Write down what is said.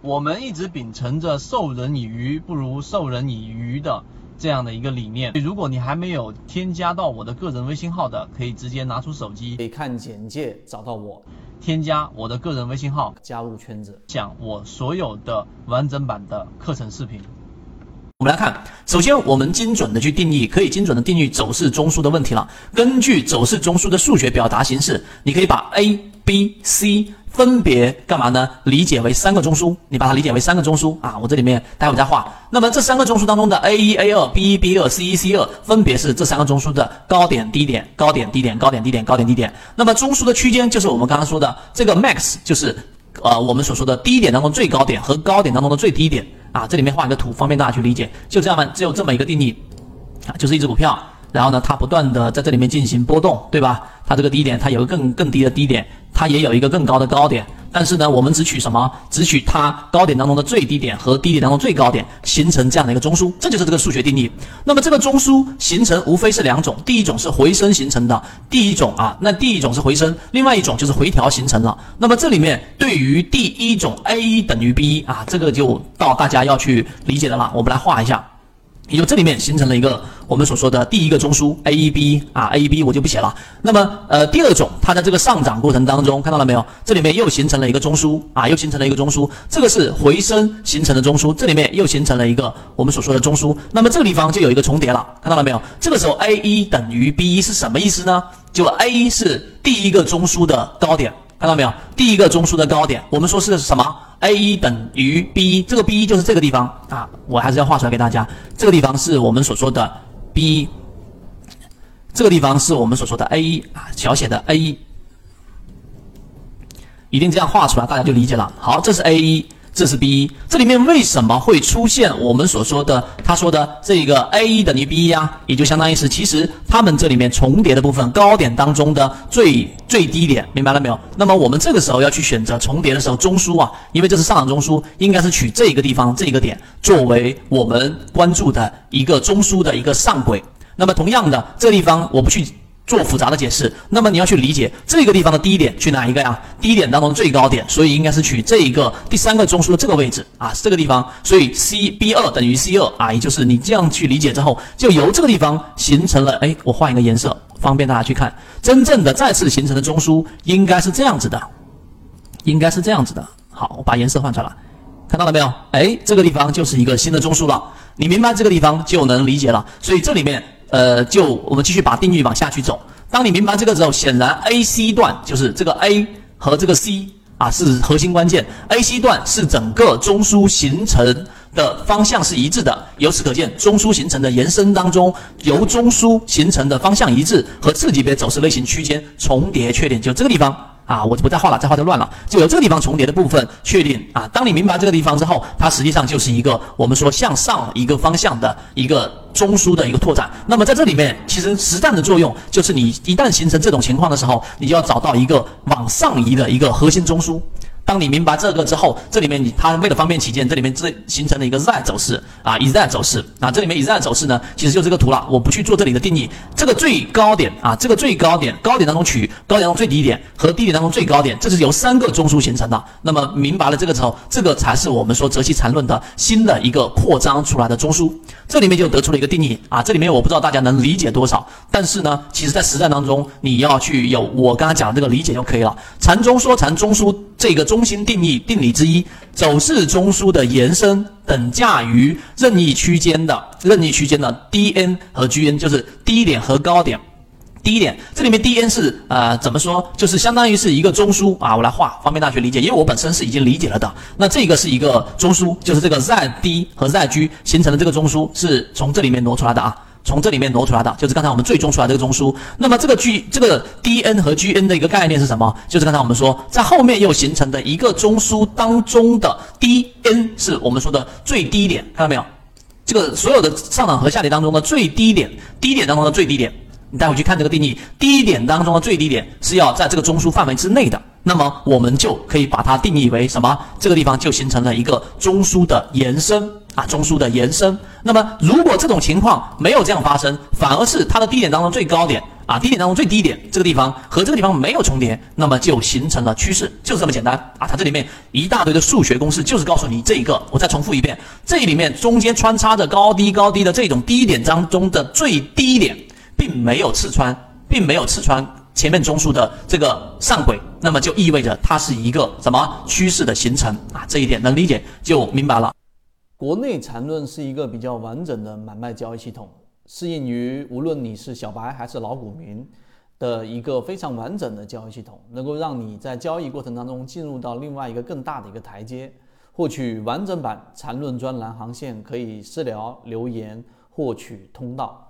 我们一直秉承着授人以鱼不如授人以渔的这样的一个理念。如果你还没有添加到我的个人微信号的，可以直接拿出手机，可以看简介找到我，添加我的个人微信号，加入圈子，讲我所有的完整版的课程视频。我们来看，首先我们精准的去定义，可以精准的定义走势中枢的问题了。根据走势中枢的数学表达形式，你可以把 A、B、C 分别干嘛呢？理解为三个中枢，你把它理解为三个中枢啊。我这里面待会再画。那么这三个中枢当中的 A 一、A 二、B 一、B 二、C 一、C 二，分别是这三个中枢的高点、低点、高点、低点、高点、低点、高点、低点。那么中枢的区间就是我们刚刚说的这个 max，就是呃我们所说的低点当中最高点和高点当中的最低点。啊，这里面画一个图，方便大家去理解。就这样嘛，只有这么一个定义，啊，就是一只股票，然后呢，它不断的在这里面进行波动，对吧？它这个低点，它有个更更低的低点，它也有一个更高的高点。但是呢，我们只取什么？只取它高点当中的最低点和低点当中最高点，形成这样的一个中枢，这就是这个数学定义。那么这个中枢形成无非是两种，第一种是回升形成的，第一种啊，那第一种是回升，另外一种就是回调形成了。那么这里面对于第一种 A 一等于 B 一啊，这个就到大家要去理解的了。我们来画一下。也就这里面形成了一个我们所说的第一个中枢 A E B 啊 A E B 我就不写了。那么呃第二种，它在这个上涨过程当中看到了没有？这里面又形成了一个中枢啊，又形成了一个中枢。这个是回升形成的中枢，这里面又形成了一个我们所说的中枢。那么这个地方就有一个重叠了，看到了没有？这个时候 A 一等于 B 一是什么意思呢？就 A 一是第一个中枢的高点，看到没有？第一个中枢的高点，我们说是什么？A 一等于 B 一，这个 B 一就是这个地方啊，我还是要画出来给大家。这个地方是我们所说的 B 一，这个地方是我们所说的 A 一啊，小写的 A 一，一定这样画出来，大家就理解了。好，这是 A 一。这是 B 一，这里面为什么会出现我们所说的他说的这个 A 一等于 B 一啊？也就相当于是，其实他们这里面重叠的部分，高点当中的最最低点，明白了没有？那么我们这个时候要去选择重叠的时候，中枢啊，因为这是上涨中枢，应该是取这个地方这个点作为我们关注的一个中枢的一个上轨。那么同样的，这地方我不去。做复杂的解释，那么你要去理解这个地方的低点去哪一个呀？低点当中的最高点，所以应该是取这一个第三个中枢的这个位置啊，是这个地方。所以 C B 二等于 C 二啊，也就是你这样去理解之后，就由这个地方形成了。哎，我换一个颜色，方便大家去看。真正的再次形成的中枢应该是这样子的，应该是这样子的。好，我把颜色换出来了，看到了没有？哎，这个地方就是一个新的中枢了。你明白这个地方就能理解了。所以这里面。呃，就我们继续把定义往下去走。当你明白这个之后，显然 A C 段就是这个 A 和这个 C 啊是核心关键。A C 段是整个中枢形成的方向是一致的。由此可见，中枢形成的延伸当中，由中枢形成的方向一致和次级别走势类型区间重叠确定，就这个地方。啊，我就不再画了，再画就乱了。就由这个地方重叠的部分确定啊。当你明白这个地方之后，它实际上就是一个我们说向上一个方向的一个中枢的一个拓展。那么在这里面，其实实战的作用就是你一旦形成这种情况的时候，你就要找到一个往上移的一个核心中枢。当你明白这个之后，这里面你它为了方便起见，这里面这形成了一个 Z 走势啊，以 Z 走势啊，这里面以 Z 走势呢，其实就这个图了，我不去做这里的定义。这个最高点啊，这个最高点，高点当中取高点当中最低点和低点当中最高点，这是由三个中枢形成的。那么明白了这个之后，这个才是我们说择期缠论的新的一个扩张出来的中枢。这里面就得出了一个定义啊，这里面我不知道大家能理解多少，但是呢，其实在实战当中你要去有我刚才讲的这个理解就可以了。缠中说缠中枢这个中。中心定义定理之一，走势中枢的延伸等价于任意区间的任意区间的 dn 和 gn，就是低点和高点。低点这里面 dn 是呃怎么说？就是相当于是一个中枢啊，我来画方便大家理解，因为我本身是已经理解了的。那这个是一个中枢，就是这个 zd 和 zg 形成的这个中枢是从这里面挪出来的啊。从这里面挪出来的，就是刚才我们最终出来这个中枢。那么这个 G 这个 dn 和 gn 的一个概念是什么？就是刚才我们说，在后面又形成的一个中枢当中的 dn 是我们说的最低点，看到没有？这个所有的上涨和下跌当中的最低点，低点当中的最低点，你待会去看这个定义，低点当中的最低点是要在这个中枢范围之内的。那么我们就可以把它定义为什么？这个地方就形成了一个中枢的延伸。啊，中枢的延伸。那么，如果这种情况没有这样发生，反而是它的低点当中最高点啊，低点当中最低点这个地方和这个地方没有重叠，那么就形成了趋势，就是这么简单啊。它这里面一大堆的数学公式，就是告诉你这一个。我再重复一遍，这里面中间穿插着高低高低的这种低点当中的最低点，并没有刺穿，并没有刺穿前面中枢的这个上轨，那么就意味着它是一个什么趋势的形成啊？这一点能理解就明白了。国内缠论是一个比较完整的买卖交易系统。适应于无论你是小白还是老股民的一个非常完整的交易系统，能够让你在交易过程当中进入到另外一个更大的一个台阶。获取完整版缠论专栏航线，可以私聊留言获取通道。